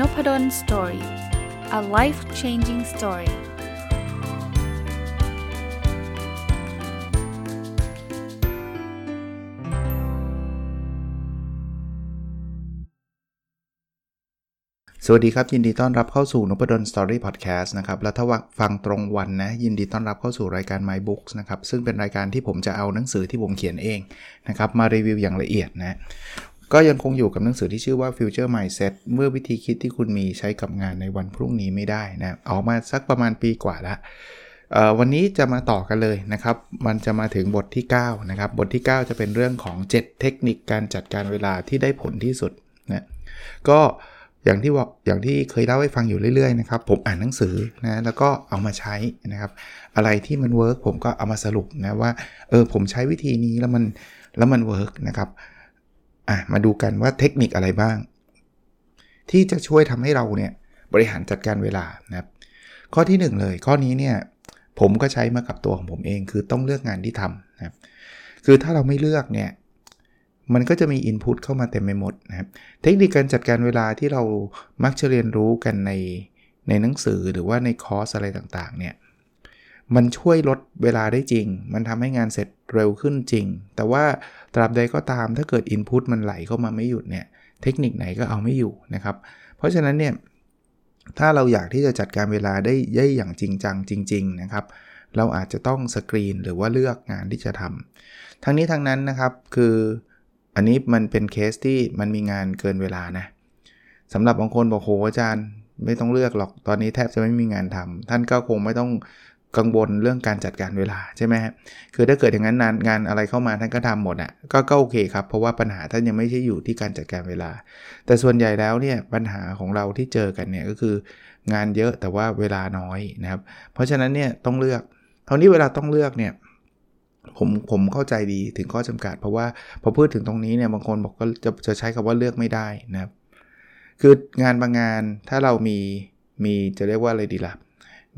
Nopadol Story a life changing story สวัสดีครับ ยินดีต้อนรับเข้าสู่นพดล Story Podcast นะครับแล้วถ้าฟังตรงวันนะ ยินดีต้อนรับเข้าสู่รายการ My Books นะครับ ซึ่งเป็นรายการที่ผมจะเอาหนังสือที่ผมเขียนเองนะครับ มารีวิวอย่างละเอียดนะ ก็ยังคงอยู่กับหนังสือที่ชื่อว่า Future Mindset เมื่อวิธีคิดที่คุณมีใช้กับงานในวันพรุ่งนี้ไม่ได้นะออกมาสักประมาณปีกว่าล้ววันนี้จะมาต่อกันเลยนะครับ มันจะมาถึงบทที่9นะครับ บทที่ 9 จะเป็นเรื่องของ 7 เทคนิคการจัดการเวลาที่ได้ผลที่สุดนะก็อย่างที่ว่าอย่างที่เคยเล่าให้ฟังอยู่เรื่อยๆนะครับ ผมอ่านหนังสือนะแล้วก็เอามาใช้นะครับ อะไรที่มันเวิร์กผมก็เอามาสรุปนะว่าเออผมใช้วิธีนี้แล้วมันแล้วมัน work นะครับ อะมาดูกันว่าเทคนิคอะไรบ้าง ที่จะช่วยทำให้เราเนี่ยบริหารจัดการเวลานะครับข้อที่ 1 เลย ข้อนี้เนี่ยผมก็ใช้มากับตัวของผมเองคือต้องเลือกงานที่ทำนะครับคือถ้าเราไม่เลือกเนี่ยมันก็จะมี input เข้ามาเต็มไปหมดนะครับเทคนิคการจัดการเวลาที่เรามักจะเรียนรู้กันในในหนังสือหรือว่าในคอร์สอะไรต่างๆเนี่ย มันช่วยลดเวลาได้จริง มันทำให้งานเสร็จเร็วขึ้นจริง แต่ว่าตราบใดก็ตามถ้าเกิด Input มันไหลเข้ามาไม่หยุดเนี่ยเทคนิคไหนก็เอาไม่อยู่นะครับ เพราะฉะนั้นเนี่ยถ้าเราอยากที่จะจัดการเวลาได้ย่อย่างจริงจังจริง ๆ นะครับ เราอาจจะต้องสกรีนหรือว่าเลือกงานที่จะทำทั้งนี้ทั้งนั้นนะครับคืออันนี้มันเป็นเคสที่มันมีงานเกินเวลานะสำหรับบางคนบอกโหอาจารย์ไม่ต้องเลือกหรอกตอนนี้แทบจะไม่มีงานทำท่านก็คงไม่ต้อง กังวลเรื่องการจัดการเวลาใช่ไหมฮะคือถ้าเกิดอย่างนั้นงานอะไรเข้ามาท่านก็ทำหมดอะก็ก็โอเคครับ เพราะว่าปัญหาท่านยังไม่ใช่อยู่ที่การจัดการเวลา แต่ส่วนใหญ่แล้วเนี่ยปัญหาของเราที่เจอกันเนี่ยก็คืองานเยอะแต่ว่าเวลาน้อยนะครับ เพราะฉะนั้นเนี่ยต้องเลือกคราวนี้เวลาต้องเลือกเนี่ยผมผมเข้าใจดีถึงข้อจำกัด เพราะว่าพอพูดถึงตรงนี้เนี่ยบางคนบอกก็จะจะใช้คำว่าเลือกไม่ได้นะครับ คืองานบางงานถ้าเรามีมีจะเรียกว่าอะไรดีละ่ะ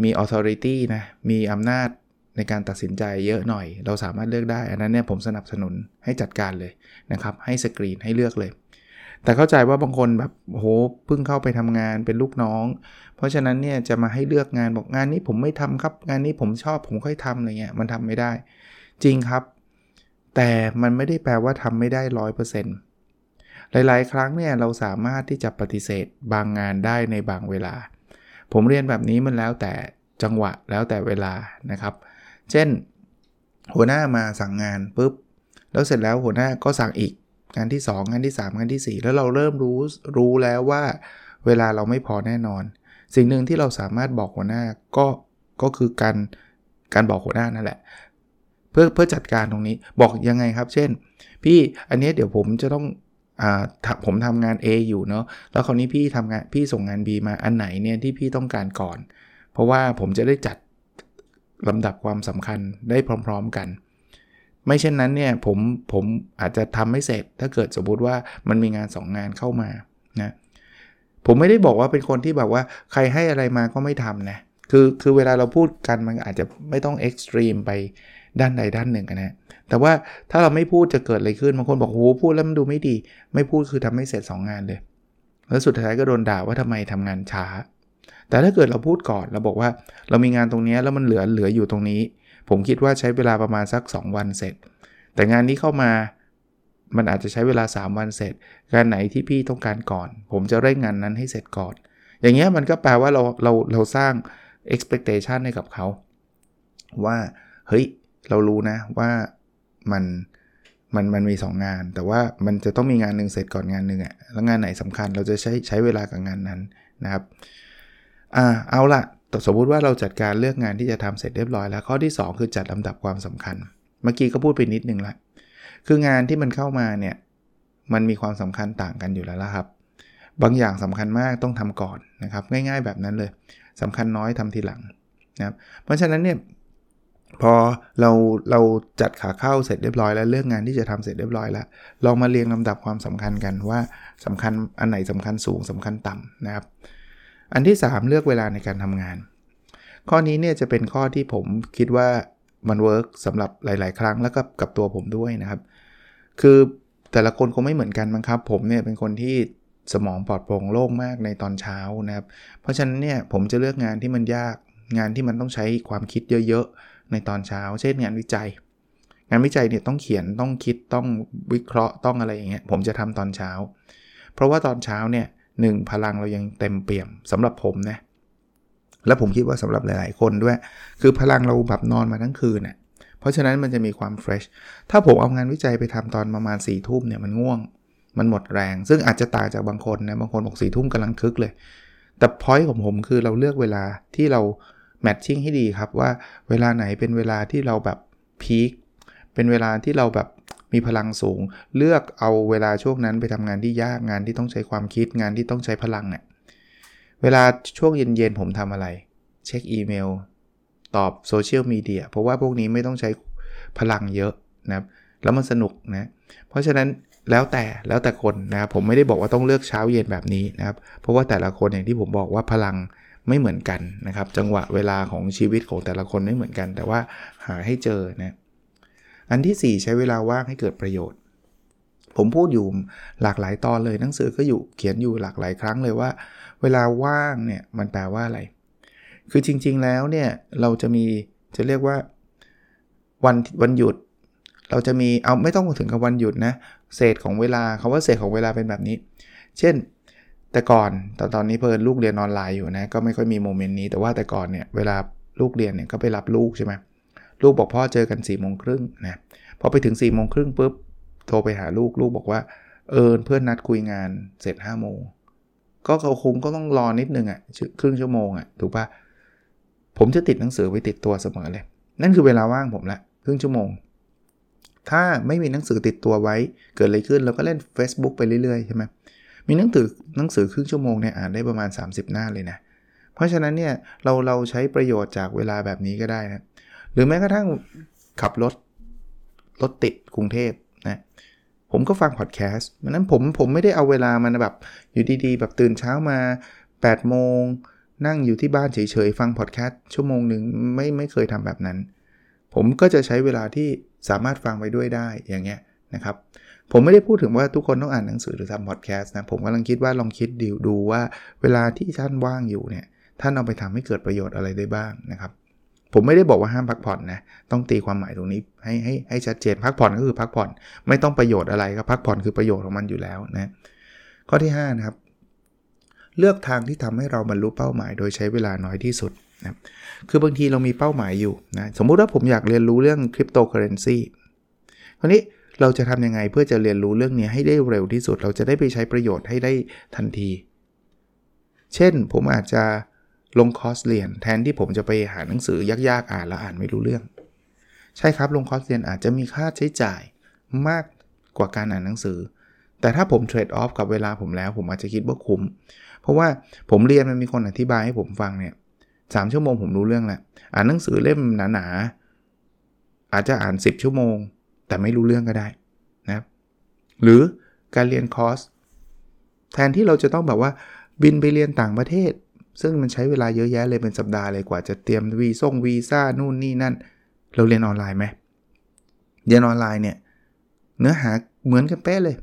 มี authority นะ มีอำนาจในการตัดสินใจเยอะหน่อย เราสามารถเลือกได้ อันนั้นเนี่ยผมสนับสนุนให้จัดการเลยนะครับ ให้สกรีนให้เลือกเลย แต่เข้าใจว่าบางคนแบบโหเพิ่งเข้าไปทำงานเป็นลูกน้อง เพราะฉะนั้นเนี่ยจะมาให้เลือกงานบอกงานนี้ผมไม่ทำครับ งานนี้ผมชอบผมค่อยทำอะไรเงี้ยมันทำไม่ได้ จริงครับ แต่มันไม่ได้แปลว่าทำไม่ได้ร้อยเปอร์เซ็นต์หลาย ๆ ครั้งเนี่ยเราสามารถที่จะปฏิเสธบางงานได้ในบางเวลา ผมเรียนแบบนี้มันแล้วแต่จังหวะแล้วแต่เวลานะครับ เช่น หัวหน้ามาสั่งงานปุ๊บ แล้วเสร็จแล้วหัวหน้าก็สั่งอีกงานที่ 2 งานที่ 3 งานที่ 4 แล้วเราเริ่มรู้รู้แล้วว่าเวลาเราไม่พอแน่นอน สิ่งหนึ่งที่เราสามารถบอกหัวหน้าก็ก็คือการการบอกหัวหน้านั่นแหละ เพื่อเพื่อจัดการตรงนี้บอกยังไงครับ เช่น พี่อันนี้เดี๋ยวผมจะต้อง ผมทำงาน A อยู่เนาะแล้วคราวนี้พี่ทำงานพี่ส่งงาน B มาอันไหนเนี่ยที่พี่ต้องการก่อน เพราะว่าผมจะได้จัดลำดับความสำคัญได้พร้อม ๆกัน ไม่เช่นนั้นเนี่ยผมผมอาจจะทำไม่เสร็จ ถ้าเกิดสมมติว่ามันมีงาน 2 งานเข้ามานะผมไม่ได้บอกว่าเป็นคนที่แบบว่าใครให้อะไรมาก็ไม่ทำนะคือคือเวลาเราพูดกันมันอาจจะไม่ต้องเอ็กซ์ตรีมไปด้านใดด้านหนึ่งนะ แต่ว่าถ้าเราไม่พูดจะเกิดอะไรขึ้นบางคนบอกโอ้พูดแล้วมันดูไม่ดี ไม่พูดคือทำให้เสร็จ 2 งานเลย แล้วสุดท้ายก็โดนด่าว่าทำไมทำงานช้า แต่ถ้าเกิดเราพูดก่อนเราบอกว่า เรามีงานตรงนี้แล้วมันเหลือเหลืออยู่ตรงนี้ ผมคิดว่าใช้เวลาประมาณสัก 2 วันเสร็จ แต่งานนี้เข้ามามันอาจจะใช้เวลา 3 วันเสร็จ งานไหนที่พี่ต้องการก่อน ผมจะเร่งงานนั้นให้เสร็จก่อน อย่างเงี้ยมันก็แปลว่าเราเราเราสร้าง expectation ให้กับเขา ว่าเฮ้ยเรารู้นะว่า มันมันมันมี 2 งาน แต่ว่ามันจะต้องมีงานหนึ่งเสร็จก่อนงานหนึ่งอะ่ะแล้วงานไหนสำคัญเราจะใช้ใช้เวลากับงานนั้นนะครับอ่าเอาละสมมุติว่าเราจัดการเลือกงานที่จะทำเสร็จเรียบร้อยแล้ว ข้อที่ 2 คือจัดลำดับความสำคัญ เมื่อกี้ก็พูดไปนิดนึงละคืองานที่มันเข้ามาเนี่ยมันมีความสำคัญต่างกันอยู่แล้วละครับ บางอย่างสำคัญมากต้องทำก่อนนะครับ ง่าย ๆ แบบนั้นเลยสำคัญน้อยทำทีหลังนะครับเพราะฉะนั้นเนี่ย พอเราเราจัดขาเข้าเสร็จเรียบร้อยแล้วเลือกงานที่จะทำเสร็จเรียบร้อยแล้วลองมาเรียงลำดับความสำคัญกันว่าสำคัญอันไหนสำคัญสูงสำคัญต่ำนะครับ อันที่ 3 เลือกเวลาในการทำงาน ข้อนี้เนี่ยจะเป็นข้อที่ผมคิดว่ามัน work สำหรับหลาย ๆ ครั้งแล้วก็กับตัวผมด้วยนะครับ คือแต่ละคนคงไม่เหมือนกันมั้งครับ ผมเนี่ยเป็นคนที่สมองปลอดโปร่งโล่งมากในตอนเช้านะครับ เพราะฉะนั้นเนี่ยผมจะเลือกงานที่มันยากงานที่มันต้องใช้ความคิดเยอะ ในตอนเช้า เช่นงานวิจัย งานวิจัยเนี่ยต้องเขียนต้องคิดต้องวิเคราะห์ต้องอะไรอย่างเงี้ยผมจะทำตอนเช้า เพราะว่าตอนเช้าเนี่ยหนึ่งพลังเรายังเต็มเปี่ยมสำหรับผมนะและผมคิดว่าสำหรับหลาย ๆ คนด้วย คือพลังเราแบบนอนมาทั้งคืนน่ยเพราะฉะนั้นมันจะมีความเฟรชถ้าผมเอางานวิจัยไปทำตอนประมาณ4ี่ทุ่มเนี่ยมันง่วง มันหมดแรง ซึ่งอาจจะต่างจากบางคนนะบางคนบอกสี่ทุ่มกำลังคึกเลย แต่พอยต์ของผมคือเราเลือกเวลาที่เรา แมทชิ่งให้ดีครับว่าเวลาไหนเป็นเวลาที่เราแบบพีคเป็นเวลาที่เราแบบมีพลังสูง เลือกเอาเวลาช่วงนั้นไปทำงานที่ยากงานที่ต้องใช้ความคิดงานที่ต้องใช้พลังเนี่ยเวลาช่วงเย็นๆผมทำอะไร เช็คอีเมล ตอบโซเชียลมีเดียเพราะว่าพวกนี้ไม่ต้องใช้พลังเยอะนะครับแล้วมันสนุกนะเพราะฉะนั้นแล้วแต่แล้วแต่คนนะครับผมไม่ได้บอกว่าต้องเลือกเช้าเย็นแบบนี้นะครับเพราะว่าแต่ละคนอย่างที่ผมบอกว่าพลัง ไม่เหมือนกันนะครับ จังหวะเวลาของชีวิตของแต่ละคนไม่เหมือนกัน แต่ว่าหาให้เจอนะอันที่ 4 ใช้เวลาว่างให้เกิดประโยชน์ ผมพูดอยู่หลากหลายตอนเลยหนังสือก็อยู่เขียนอยู่หลากหลายครั้งเลยว่า เวลาว่างเนี่ยมันแปลว่าอะไร คือจริง ๆ แล้วเนี่ยเราจะมีจะเรียกว่าวันวันหยุด เราจะมีเอาไม่ต้องถึงกับวันหยุดนะเศษของเวลาคาว่าเศษของเวลาเป็นแบบนี้ เช่น แต่ก่อนตอนตอนนี้เพิ่นลูกเรียนออนไลน์อยู่นะก็ไม่ค่อยมีโมเมนต์นี้แต่ว่าแต่ก่อนเนี่ยเวลาลูกเรียนเนี่ยก็ไปรับลูกใช่ไหมลูกบอกพ่อเจอกัน4ี่โมงครึ่งนะพอไปถึง4ี่โมงครึ่งปุ๊บโทรไปหาลูกลูกบอกว่าเออเพื่อนนัดคุยงานเสร็จ5้าโมงก็เขาคุ้มก็ต้องรอนิดนึงอะ่ะครึ่งชั่วโมงอะ่ะถูกปะผมจะติดหนังสือไว้ติดตัวเสมอเลย นั่นคือเวลาว่างผมละครึ่งชั่วโมง ถ้าไม่มีหนังสือติดตัวไว้เกิดอะไรขึ้นเราก็เล่น Facebook ไปเรื่อยๆใช่ไหม มีหนังสือหนังสือครึ่งชั่วโมงเนี่ยอ่านได้ประมาณ 30 หน้าเลยนะ เพราะฉะนั้นเนี่ยเราเราใช้ประโยชน์จากเวลาแบบนี้ก็ได้นะ หรือแม้กระทั่งขับรถรถติดกรุงเทพนะผมก็ฟังพอดแคสต์นั้นผมผมไม่ได้เอาเวลามันแบบอยู่ดีๆ แบบตื่นเช้ามา8โมงนั่งอยู่ที่บ้านเฉยๆ ฟังพอดแคสต์ชั่วโมงหนึ่งไม่ไม่เคยทำแบบนั้น ผมก็จะใช้เวลาที่สามารถฟังไปด้วยได้อย่างเงี้ยนะครับ ผมไม่ได้พูดถึงว่าทุกคนต้องอ่านหนังสือหรือทำพอดแคสต์นะ ผมกำลังคิดว่าลองคิดดูดูว่า เวลาที่ท่านว่างอยู่เนี่ย ท่านเอาไปทำให้เกิดประโยชน์อะไรได้บ้างนะครับ ผมไม่ได้บอกว่าห้ามพักผ่อนนะ ต้องตีความหมายตรงนี้ให้ให้ให้ชัดเจน พักผ่อนก็คือพักผ่อน ไม่ต้องประโยชน์อะไรก็พักผ่อนคือประโยชน์ของมันอยู่แล้วนะ ข้อที่5นะครับ เลือกทางที่ทำให้เราบรรลุเป้าหมาย โดยใช้เวลาน้อยที่สุดนะคือบางทีเรามีเป้าหมายอยู่นะ สมมุติว่าผมอยากเรียนรู้เรื่องคริปโตเคอเรนซีคราวนี้ เราจะทำยังไงเพื่อจะเรียนรู้เรื่องนี้ให้ได้เร็วที่สุด เราจะได้ไปใช้ประโยชน์ให้ได้ทันที เช่นผมอาจจะลงคอร์สเรียน แทนที่ผมจะไปหาหนังสือยากๆอ่านแล้วอ่านไม่รู้เรื่อง ใช่ครับลงคอร์สเรียนอาจจะมีค่าใช้จ่ายมากกว่าการอ่านหนังสือ แต่ถ้าผมเทรดออฟกับเวลาผมแล้ว ผมอาจจะคิดว่าคุ้ม เพราะว่าผมเรียนมันมีคนอธิบายให้ผมฟังเนี่ยสชั่วโมงผมรู้เรื่องแหละอ่านหนังสือเล่มหนาๆอาจจะอ่าน 10 ชั่วโมง แต่ไม่รู้เรื่องก็ได้นะหรือการเรียนคอร์สแทนที่เราจะต้องแบบว่าบินไปเรียนต่างประเทศ ซึ่งมันใช้เวลาเยอะแยะเลยเป็นสัปดาห์เลยกว่าจะเตรียมวีซ่งวีซ่านู่นนี่นั่น เราเรียนออนไลน์ไหมเรียนออนไลน์เนี่ยเนื้อหาเหมือนกันเป๊ะเลย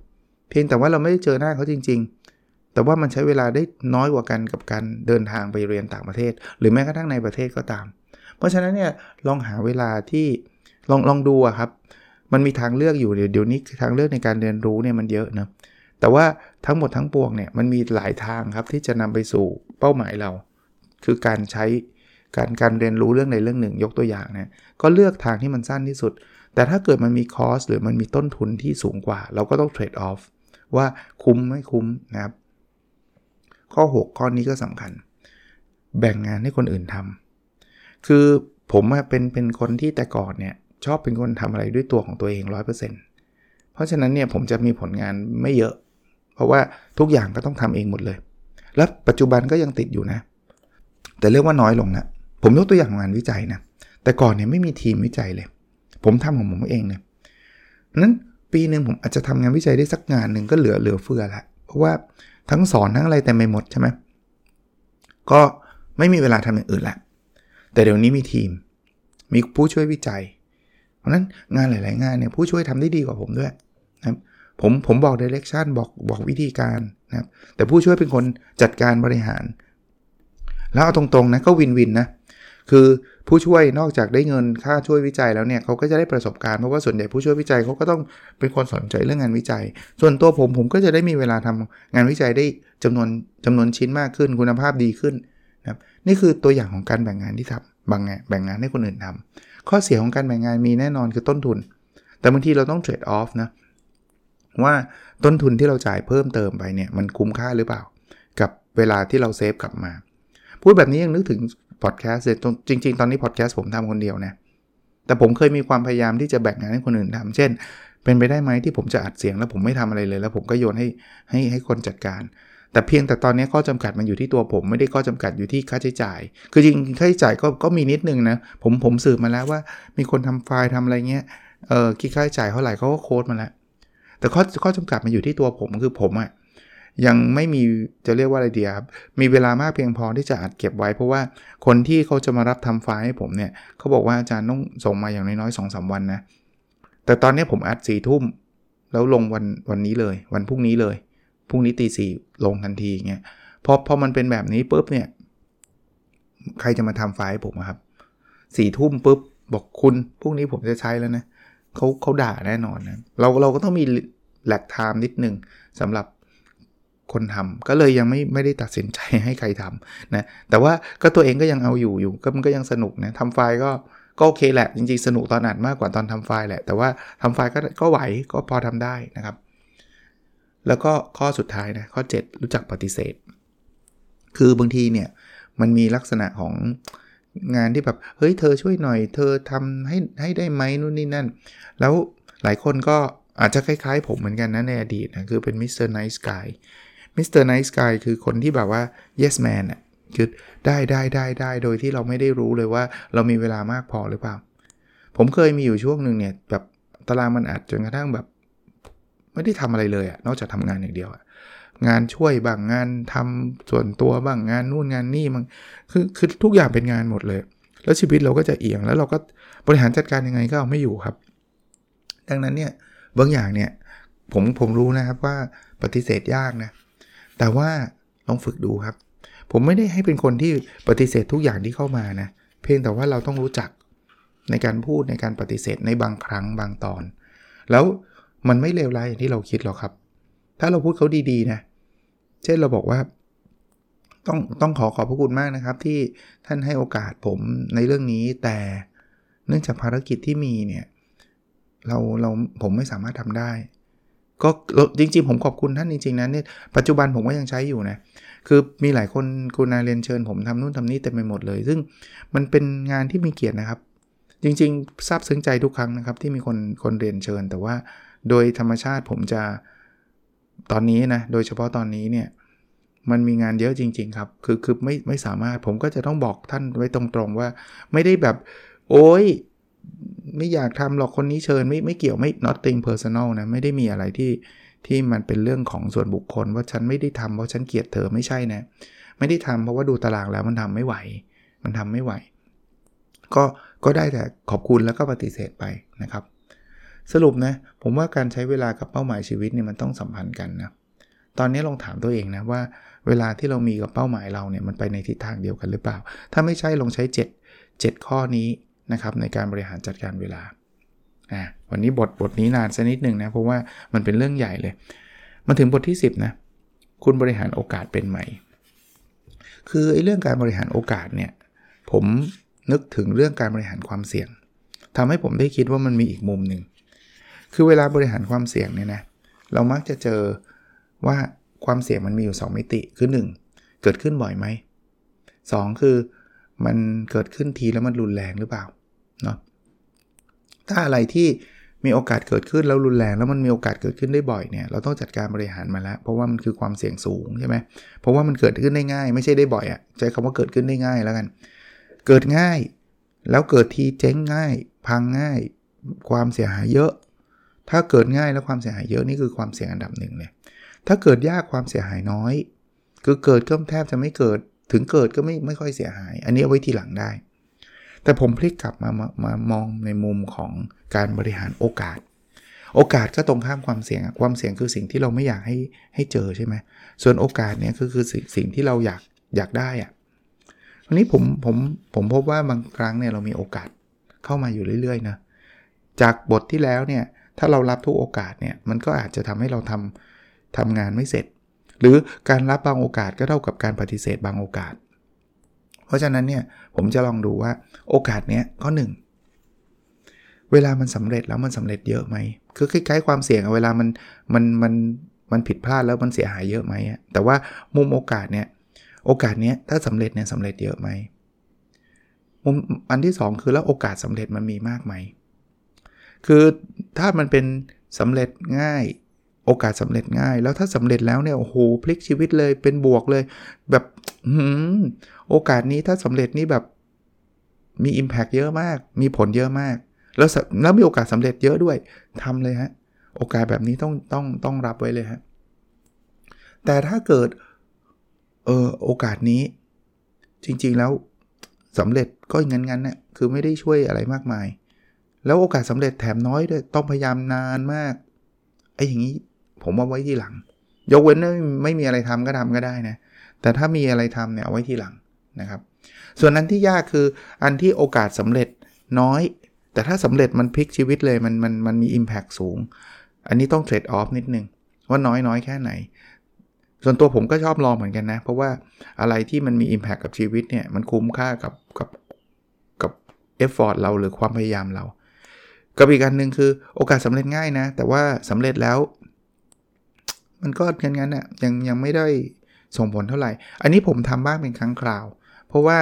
เพียงแต่ว่าเราไม่ได้เจอหน้าเขาจริง ๆ แต่ว่ามันใช้เวลาได้น้อยกว่ากันกับการเดินทางไปเรียนต่างประเทศ หรือแม้กระทั่งในประเทศก็ตาม เพราะฉะนั้นเนี่ยลองหาเวลาที่ลองลองดูครับ มันมีทางเลือกอยู่เดี๋ยวนี้ทางเลือกในการเรียนรู้เนี่ยมันเยอะนะแต่ว่าทั้งหมดทั้งปวงเนี่ยมันมีหลายทางครับที่จะนำไปสู่เป้าหมายเรา คือการใช้การการเรียนรู้เรื่องในเรื่องหนึ่ง ยกตัวอย่างนะก็เลือกทางที่มันสั้นที่สุด แต่ถ้าเกิดมันมีคอสหรือมันมีต้นทุนที่สูงกว่า เราก็ต้องเทรดออฟว่าคุ้มไม่คุ้มนะครับ ข้อ 6 ข้อนี้ก็สำคัญ แบ่งงานให้คนอื่นทำคือผมเป็นเป็นคนที่แต่ก่อนเนี่ย ชอบเป็นคนทำอะไรด้วยตัวของตัวเอง 100%เพราะฉะนั้นเนี่ยผมจะมีผลงานไม่เยอะ เพราะว่าทุกอย่างก็ต้องทำเองหมดเลย และปัจจุบันก็ยังติดอยู่นะ แต่เรียกว่าน้อยลงนะผมยกตัวอย่างงานวิจัยนะแต่ก่อนเนี่ยไม่มีทีมวิจัยเลย ผมทำของผมเองเนี่ยนั้นปีหนึ่งผมอาจจะทำงานวิจัยได้สักงานหนึ่งก็เหลือเหลือเฟือละเพราะว่าทั้งสอนทั้งอะไรแต่ไม่หมดใช่ไหมก็ไม่มีเวลาทำอย่างอื่นละแต่เดี๋ยวนี้มีทีม มีผู้ช่วยวิจัย ราะนั้นงานหลาย ๆ งานเนี่ยผู้ช่วยทำได้ดีกว่าผมด้วยนะครับผมผมบอกดิเรกชันบอกบอกวิธีการนะครับแต่ผู้ช่วยเป็นคนจัดการบริหาร แล้วเอาตรงๆนะก็วินวินนะคือผู้ช่วยนอกจากได้เงินค่าช่วยวิจัยแล้วเนี่ยเขาก็จะได้ประสบการณ์เพราะว่าส่วนใหญ่ผู้ช่วยวิจัยเขาก็ต้องเป็นคนสนใจเรื่องงานวิจัย ส่วนตัวผมผมก็จะได้มีเวลาทำงานวิจัยได้จำนวนจำนวนชิ้นมากขึ้นคุณภาพดีขึ้นนะครับนี่คือตัวอย่างของการแบ่งงานที่ทำบางงานแบ่งงานให้คนอื่นทำ ข้อเสียของการแบ่งงานมีแน่นอนคือต้นทุน แต่บางทีเราต้องเทรดออฟนะว่าต้นทุนที่เราจ่ายเพิ่มเติมไปเนี่ยมันคุ้มค่าหรือเปล่า กับเวลาที่เราเซฟกลับมา พูดแบบนี้ยังนึกถึงพอดแคสต์เลยจริง ๆ ตอนนี้พอดแคสต์ผมทำคนเดียวนะแต่ผมเคยมีความพยายามที่จะแบ่งงานให้คนอื่นทำเช่น เป็นไปได้ไหมที่ผมจะอัดเสียงแล้วผมไม่ทำอะไรเลย แล้วผมก็โยนให้ให้ให้คนจัดการ แต่เพียงแต่ตอนนี้ข้อจำกัดมันอยู่ที่ตัวผม ไม่ได้ข้อจำกัดอยู่ที่ค่าใช้จ่าย คือจริงค่าใช้จ่ายก็ก็มีนิดนึงนะ ผมผมสืบมาแล้วว่า มีคนทำไฟล์ทำอะไรเงี้ยเออคิดค่าใช้จ่ายเท่าไหร่เขาก็โค้ดมาแล้ว แต่ข้อข้อจำกัดมันอยู่ที่ตัวผมคือผมอะยังไม่มีจะเรียกว่าอะไรเดีครับ มีเวลามากเพียงพอที่จะอัดเก็บไว้ เพราะว่าคนที่เขาจะมารับทำไฟล์ให้ผมเนี่ยเขาบอกว่าอาจารย์ต้องส่งมาอย่างน้อยๆสองสาวันนะ แต่ตอนนี้ผมอัดสี่ทุ่ม แล้วลงวันวันนี้เลย วันพรุ่งนี้เลย พรุ่งนี้ตีสี่ลงทันทีเงี้ยพอพอมันเป็นแบบนี้ปุ๊บเนี่ย ใครจะมาทำไฟล์ให้ผมครับสี่ทุ่มปุ๊บบอกคุณพรุ่งนี้ผมจะใช้แล้วนะเขาเขาด่าแน่นอนนะเราเราก็ต้องมีแหลกไทม์นิดนึงสำหรับคนทำก็เลยยังไม่ไม่ได้ตัดสินใจให้ใครทำนะแต่ว่าก็ตัวเองก็ยังเอาอยู่อยู่ก็มันก็ยังสนุกนะทำไฟล์ก็ก็โอเคแหละ จริงๆ สนุกตอนอ่านมากกว่าตอนทำไฟล์แหละ แต่ว่าทำไฟล์ก็ก็ไหวก็พอทำได้นะครับ แล้วก็ข้อสุดท้ายนะข้อ 7 รู้จักปฏิเสธ คือบางทีเนี่ยมันมีลักษณะของงานที่แบบเฮ้ยเธอช่วยหน่อย เธอทำให้ให้ได้ไหมนู่นนี่นั่น แล้วหลายคนก็อาจจะคล้ายๆ ผมเหมือนกันนะในอดีตนะคือเป็น Mr. Nice Guy Mr. Nice Guy คือคนที่แบบว่า yes man อะคือได้ได้ได้ได้โดยที่เราไม่ได้รู้เลยว่าเรามีเวลามากพอหรือเปล่า ผมเคยมีอยู่ช่วงหนึ่งเนี่ยแบบตารางมันอัดจนกระทั่งแบบ ไม่ได้ทำอะไรเลยอะนอกจากทำงานอย่างเดียวอะงานช่วยบ้างงานทำส่วนตัวบ้างงานนู่นงานนี่มันคือคือทุกอย่างเป็นงานหมดเลย แล้วชีวิตเราก็จะเอียงแล้วเราก็บริหารจัดการยังไงก็เอาไม่อยู่ครับ ดังนั้นเนี่ยบางอย่างเนี่ยผมผมรู้นะครับว่าปฏิเสธยากนะ แต่ว่าลองฝึกดูครับ ผมไม่ได้ให้เป็นคนที่ปฏิเสธทุกอย่างที่เข้ามานะ เพียงแต่ว่าเราต้องรู้จักในการพูดในการปฏิเสธในบางครั้งบางตอน แล้ว มันไม่เลวร้ายอย่างที่เราคิดหรอกครับ ถ้าเราพูดเขาดีๆนะ เช่นเราบอกว่า ต้องต้องขอขอบพระคุณมากนะครับ ที่ท่านให้โอกาสผมในเรื่องนี้ แต่เนื่องจากภารกิจที่มีเนี่ยเราเราผมไม่สามารถทำได้ ก็จริงๆ ผมขอบคุณท่านจริงๆนะเนี่ยปัจจุบันผมก็ยังใช้อยู่นะ คือมีหลายคนคุณนาเรียนเชิญ ผมทำนู่นทำนี่เต็มไปหมดเลย ซึ่งมันเป็นงานที่มีเกียรตินะครับ จริงๆซาบซึ้งใจทุกครั้งนะครับ ที่มีคนคนเรียนเชิญ แต่ว่า โดยธรรมชาติผมจะตอนนี้นะ โดยเฉพาะตอนนี้เนี่ย มันมีงานเยอะจริง ๆ ครับ คือคือไม่ไม่สามารถผมก็จะต้องบอกท่านไว้ตรงๆว่า ไม่ได้แบบ โอ้ยไม่อยากทำหรอกคนนี้เชิญไม่ไม่เกี่ยวไม่ nothing personal นะ ไม่ได้มีอะไรที่ที่มันเป็นเรื่องของส่วนบุคคล ว่าฉันไม่ได้ทำเพราะฉันเกลียดเธอไม่ใช่นะ ไม่ได้ทำเพราะว่าดูตารางแล้วมันทำไม่ไหว มันทำไม่ไหว ก็ก็ได้แต่ขอบคุณแล้วก็ปฏิเสธไปนะครับ สรุปนะ ผมว่าการใช้เวลากับเป้าหมายชีวิตเนี่ยมันต้องสัมพันธ์กันนะ ตอนนี้ลองถามตัวเองนะว่าเวลาที่เรามีกับเป้าหมายเราเนี่ยมันไปในทิศทางเดียวกันหรือเปล่า ถ้าไม่ใช่ลองใช้ 7 7 ข้อนี้นะครับในการบริหารจัดการเวลา อ่าวันนี้บทบทนี้นานสักนิดหนึ่งนะเพราะว่ามันเป็นเรื่องใหญ่เลย มาถึงบทที่ 10นะคุณบริหารโอกาสเป็นไหม คือไอ้เรื่องการบริหารโอกาสเนี่ยผมนึกถึงเรื่องการบริหารความเสี่ยงทำให้ผมได้คิดว่ามันมีอีกมุมหนึ่ง คือเวลาบริหารความเสี่ยงเนี่ยนะเรามักจะเจอว่าความเสี่ยงมันมีอยู่ 2 มิติคือ 1 เกิดขึ้นบ่อยไหม 2 คือมันเกิดขึ้นทีแล้วมันรุนแรงหรือเปล่าเนาะถ้าอะไรที่มีโอกาสเกิดขึ้นแล้วรุนแรงแล้วมันมีโอกาสเกิดขึ้นได้บ่อยเนี่ยเราต้องจัดการบริหารมาแล้วเพราะว่ามันคือความเสี่ยงสูงใช่ไหมเพราะว่ามันเกิดขึ้นได้ง่าย ไม่ใช่ได้บ่อยอะ่ะใช้คำว่าเกิดขึ้นได้ง่ายแล้วกัน เกิดง่าย แล้วเกิดทีเจ๊งง่าย พังง่าย ความเสียหายเยอะ ถ้าเกิดง่ายแล้วความเสียหายเยอะนี่คือความเสี่ยงอันดับหนึ่งเลยถ้าเกิดยากความเสียหายน้อย คือเกิดก็แทบจะไม่เกิดถึงเกิดก็ไม่ไม่ค่อยเสียหาย อันนี้เอาไว้ทีหลังได้ แต่ผมพลิกกลับมามามามองในมุมของการบริหารโอกาส โอกาสก็ตรงข้ามความเสี่ยงความเสี่ยงคือสิ่งที่เราไม่อยากให้ให้เจอใช่ไหมส่วนโอกาสเนี่ยคือคือสิ่งสิ่งที่เราอยากอยากได้อะวันนี้ผมผมผมพบว่าบางครั้งเนี่ยเรามีโอกาสเข้ามาอยู่เรื่อยๆนะจากบทที่แล้วเนี่ย ถ้าเรารับทุกโอกาสเนี่ยมันก็อาจจะทำให้เราทำทำงานไม่เสร็จ หรือการรับบางโอกาสก็เท่ากับการปฏิเสธบางโอกาส เพราะฉะนั้นเนี่ยผมจะลองดูว่าโอกาสเนี้ยข้อหนึ่งเวลามันสำเร็จแล้วมันสำเร็จเยอะไหมคือคล้ายๆความเสี่ยงเวลามันมันมันมันผิดพลาดแล้วมันเสียหายเยอะไหมแต่ว่ามุมโอกาสเนี่ยโอกาสเนี้ยถ้าสำเร็จเนี่ยสำเร็จเยอะไหมมุมอันที่ 2 คือแล้วโอกาสสำเร็จมันมีมากไหม คือถ้ามันเป็นสำเร็จง่าย โอกาสสำเร็จง่าย แล้วถ้าสำเร็จแล้วเนี่ยโอ้โหพลิกชีวิตเลยเป็นบวกเลย แบบโอกาสนี้ถ้าสำเร็จนี่แบบมี Impact เยอะมาก มีผลเยอะมาก แล้วแล้วมีโอกาสสำเร็จเยอะด้วยทำเลยฮะ โอกาสแบบนี้ต้องต้องต้องรับไว้เลยฮะ แต่ถ้าเกิด เออโอกาสนี้ จริง ๆ แล้วสำเร็จก็งั้นๆนะ่ะคือไม่ได้ช่วยอะไรมากมาย แล้วโอกาสสำเร็จแถมน้อยด้วยต้องพยายามนานมากไอ้อย่างนี้ผมเอาไว้ที่หลัง ยกเว้นไม่ไม่มีอะไรทำก็ทำก็ได้นะแต่ถ้ามีอะไรทำเนี่ยเอาไว้ทีหลังนะครับ ส่วนอันที่ยากคืออันที่โอกาสสำเร็จน้อย แต่ถ้าสำเร็จมันพลิกชีวิตเลยมันมันมันมี Impact สูง อันนี้ต้อง trade-off นิดนึงว่าน้อยน้อยแค่ไหน ส่วนตัวผมก็ชอบลองเหมือนกันนะ เพราะว่าอะไรที่มันมี Impact กับชีวิตเนี่ยมันคุ้มค่ากับกับกับ effort เราหรือความพยายามเรา กับอีกอันหนึ่งคือโอกาสสำเร็จง่ายนะ แต่ว่าสำเร็จแล้ว มันก็งั้นๆน่ะยังยังไม่ได้ส่งผลเท่าไหร่ อันนี้ผมทำบ้างเป็นครั้งคราว เพราะว่า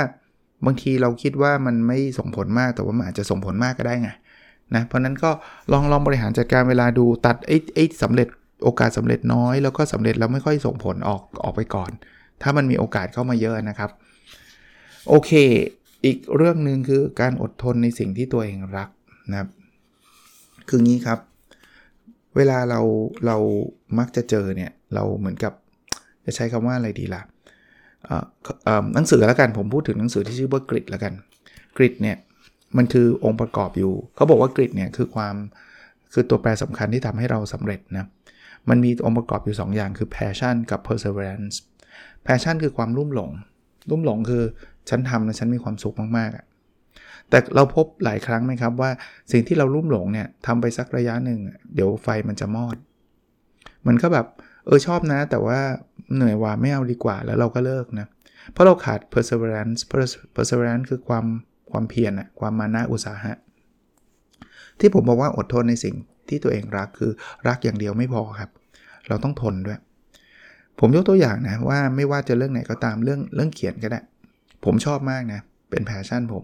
บางทีเราคิดว่ามันไม่ส่งผลมากแต่ว่ามันอาจจะส่งผลมากก็ได้ไงนะเพราะนั้นก็ลองลองบริหารจัดการเวลาดูตัดไอ้ไอ้สำเร็จโอกาสสำเร็จน้อย แล้วก็สำเร็จแล้วไม่ค่อยส่งผลออกออกไปก่อน ถ้ามันมีโอกาสเข้ามาเยอะนะครับ โอเค อีกเรื่องหนึ่งคือการอดทนในสิ่งที่ตัวเองรักนะครับ คืองี้ครับ เวลาเราเรามักจะเจอเนี่ย เราเหมือนกับจะใช้คำว่าอะไรดีละ่ะหนังสือแล้วกันผมพูดถึงหนังสือที่ชื่อว่ากริดแล้วกันกริดเนี่ยมันคือองค์ประกอบอยู่ เขาบอกว่ากริดเนี่ยคือความคือตัวแปรสำคัญที่ทำให้เราสำเร็จนะมันมีองค์ประกอบอยู่ 2 อย่างคือ passion กับ perseverance passion คือความรุ่มหลง รุ่มหลงคือฉันทำแล้วฉันมีความสุขมากๆ แต่เราพบหลายครั้งไหมครับว่าสิ่งที่เรารุ่มหลงเนี่ยทำไปสักระยะหนึ่งเดี๋ยวไฟมันจะมอด มันก็แบบเออชอบนะ แต่ว่าเหนื่อยว่าไม่เอาดีกว่าแล้วเราก็เลิกนะเพราะเราขาด perseverance perseverance คือความความเพียรอะความมานะอุตสาหะ ที่ผมบอกว่าอดทนในสิ่งที่ตัวเองรักคือรักอย่างเดียวไม่พอครับ เราต้องทนด้วย ผมยกตัวอย่างนะว่าไม่ว่าจะเรื่องไหนก็ตามเรื่องเรื่องเขียนก็ได้ ผมชอบมากนะ เป็น passion ผม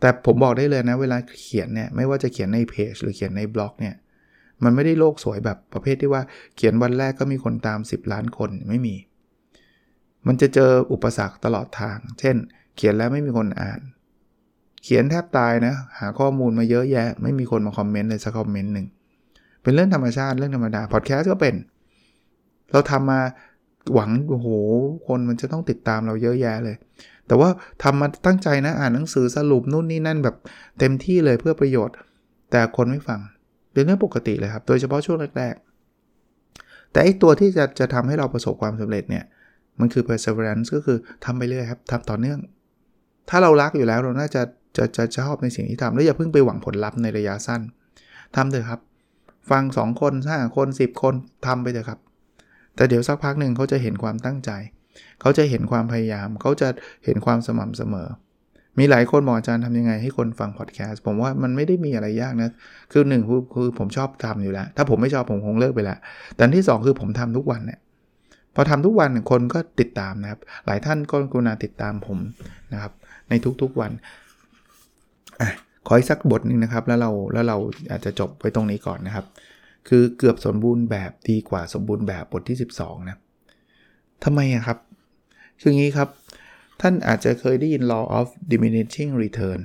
แต่ผมบอกได้เลยนะ เวลาเขียนเนี่ยไม่ว่าจะเขียนในเพจหรือเขียนในบล็อกเนี่ยมันไม่ได้โลกสวยแบบประเภทที่ว่าเขียนวันแรกก็มีคนตาม 10 ล้านคนไม่มี มันจะเจออุปสรรคตลอดทาง เช่น เขียนแล้วไม่มีคนอ่าน เขียนแทบตายนะ หาข้อมูลมาเยอะแยะ ไม่มีคนมาคอมเมนต์เลยสักคอมเมนต์หนึ่งเป็นเรื่องธรรมชาติเรื่องธรรมดาพอดแคสต์ก็เป็น เราทำมาหวังโอ้โหคนมันจะต้องติดตามเราเยอะแยะเลย แต่ว่าทำมาตั้งใจนะอ่านหนังสือสรุปนู่นนี่นั่นแบบเต็มที่เลยเพื่อประโยชน์ แต่คนไม่ฟังเป็นเรื่องปกติเลยครับ โดยเฉพาะช่วงแรกๆ แต่ไอตัวที่จะจะทำให้เราประสบความสำเร็จเนี่ยมันคือ perseverance ก็คือทำไปเรื่อยครับทำต่อเนื่อง ถ้าเรารักอยู่แล้วเราน่าจะจะจะชอบในสิ่งที่ทำแล้วอย่าเพิ่งไปหวังผลลัพธ์ในระยะสั้นทำเถอะครับ ฟัง 2 คน 5 คน 10 คนทำไปเถอะครับ แต่เดี๋ยวสักพักหนึ่งเขาจะเห็นความตั้งใจ เขาจะเห็นความพยายาม เขาจะเห็นความสม่ำเสมอ มีหลายคนบอกอาจารย์ทำยังไงให้คนฟังพอดแคสต์ผมว่ามันไม่ได้มีอะไรยากนะ คือหนึ่งคือผมชอบทำอยู่แล้ว ถ้าผมไม่ชอบผมคงเลิกไปแล้วแต่ที่ 2 คือผมทำทุกวันเนี่ยพอทำทุกวันคนก็ติดตามนะครับ หลายท่านก็กรุณาติดตามผมนะครับ ในทุกๆวันอขออีกสักบทหนึ่งนะครับ แล้วเราแล้วเราอาจจะจบไปตรงนี้ก่อนนะครับ คือเกือบสมบูรณ์แบบดีกว่าสมบูรณ์แบบบทที่ 12 นะทำไมอะครับ คืองี้ครับ ท่านอาจจะเคยได้ยิน law of diminishing return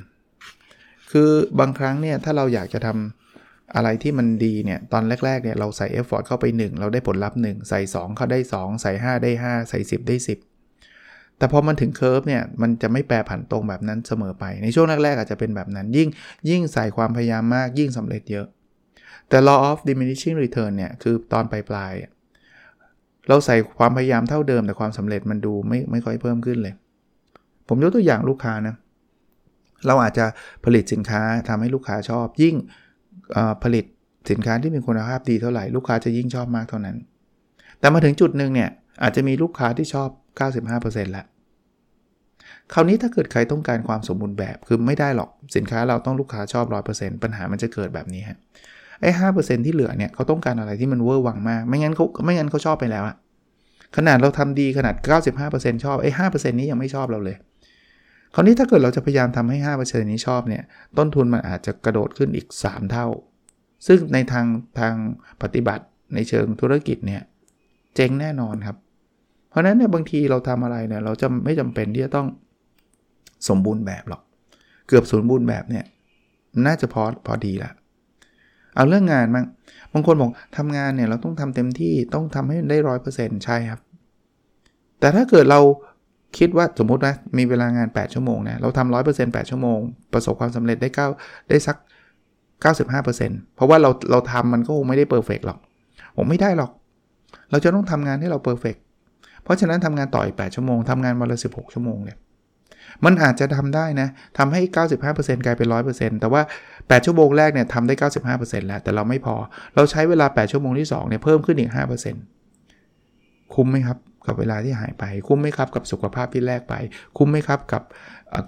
คือบางครั้งเนี่ย ถ้าเราอยากจะทำอะไรที่มันดีเนี่ย ตอนแรกๆเนี่ยเราใส่ effort เข้าไป 1 เราได้ผลลัพธ์ 1 ใส่ 2 เข้าได้ 2 ใส่ 5 ได้ 5 ใส่ 10 ได้ 10 แต่พอมันถึง curve เนี่ย มันจะไม่แปรผันตรงแบบนั้นเสมอไป ในช่วงแรกๆ อาจจะเป็นแบบนั้น ยิ่งยิ่งใส่ความพยายามมากยิ่งสำเร็จเยอะแต่ law of diminishing return เนี่ย คือตอนปลายๆ เราใส่ความพยายามเท่าเดิมแต่ความสำเร็จมันดูไม่ไม่ค่อยเพิ่มขึ้นเลย ผมยกตัวอย่างลูกค้านะ เราอาจจะผลิตสินค้าทำให้ลูกค้าชอบ ยิ่งผลิตสินค้าที่มีคุณภาพดีเท่าไหร่ลูกค้าจะยิ่งชอบมากเท่านั้น แต่มาถึงจุดหนึ่งเนี่ยอาจจะมีลูกค้าที่ชอบ 95%แล้วคราวนี้ถ้าเกิดใครต้องการความสมบูรณ์แบบคือไม่ได้หรอกสินค้าเราต้องลูกค้าชอบ 100%ปัญหามันจะเกิดแบบนี้ฮะ ไอ้ห้าเปอร์เซ็นที่เหลือเนี่ยเขาต้องการอะไรที่มันเวอร์วังมาก ไม่งั้นเขาไม่งั้นเขาชอบไปแล้วอะขนาดเราทำดีขนาด 95%ชอบไอ้ห้าเปอร์เซ็นนี้ยังไม่ชอบเราเลย คราวนี้ถ้าเกิดเราจะพยายามทำให้ห้าเปอร์เซ็นนี้ชอบเนี่ยต้นทุนมันอาจจะกระโดดขึ้นอีก 3 เท่า ซึ่งในทางทางปฏิบัติในเชิงธุรกิจเนี่ยเจ๊งแน่นอนครับ เพราะนั้นเนี่ยบางทีเราทำอะไรเนี่ยเราจะไม่จำเป็นที่จะต้องสมบูรณ์แบบหรอก เกือบสมบูรณ์แบบเนี่ยน่าจะพอพอดีละ เอาเรื่องงานบ้างบางคนบอกทำงานเนี่ยเราต้องทำเต็มที่ต้องทำให้ได้ร้อยเปอร์เซ็นต์ใช่ครับ แต่ถ้าเกิดเราคิดว่าสมมตินะมีเวลางาน 8 ชั่วโมงนะเราทำร้อยเปอร์เซ็นต์แชั่วโมง ประสบความสำเร็จได้9ได้สัก 95%เพราะว่าเราเราทำมันก็คงไม่ได้ perfect หรอก ผมไม่ได้หรอก เราจะต้องทำงานให้เรา perfect เพราะฉะนั้นทำงานต่ออีก 8 ชั่วโมงทำงานวันละ16 ชั่วโมงเลย มันอาจจะทำได้นะทำให้ 95%กลายเป็น 100%แต่ว่า 8 ชั่วโมงแรกเนี่ยทำได้ 95%แล้วแต่เราไม่พอ เราใช้เวลา 8 ชั่วโมงที่2เนี่ยเพิ่มขึ้นอีก 5%คุ้มไหมครับกับเวลาที่หายไป คุ้มไหมครับกับสุขภาพที่แลกไป คุ้มไหมครับกับ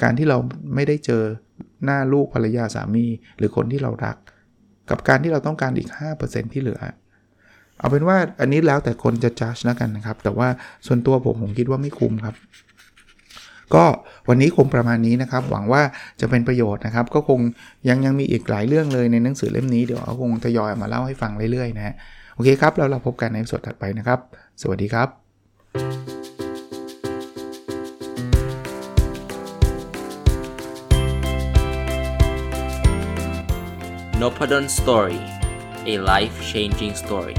การที่เราไม่ได้เจอหน้าลูกภรรยาสามี หรือคนที่เรารัก กับการที่เราต้องการอีก 5%ที่เหลือ เอาเป็นว่าอันนี้แล้วแต่คนจะจัดแล้วกันนะครับ แต่ว่าส่วนตัวผมผมคิดว่าไม่คุ้มครับ ก็วันนี้คงประมาณนี้นะครับ หวังว่าจะเป็นประโยชน์นะครับ ก็คงยังยังมีอีกหลายเรื่องเลยในหนังสือเล่มนี้เดี๋ยวเอาคงทยอยมาเล่าให้ฟังเรื่อยๆนะโอเคครับแล้วเราพบกันในสดถัดไปนะครับ สวัสดีครับ n o p a d o n Story a life changing story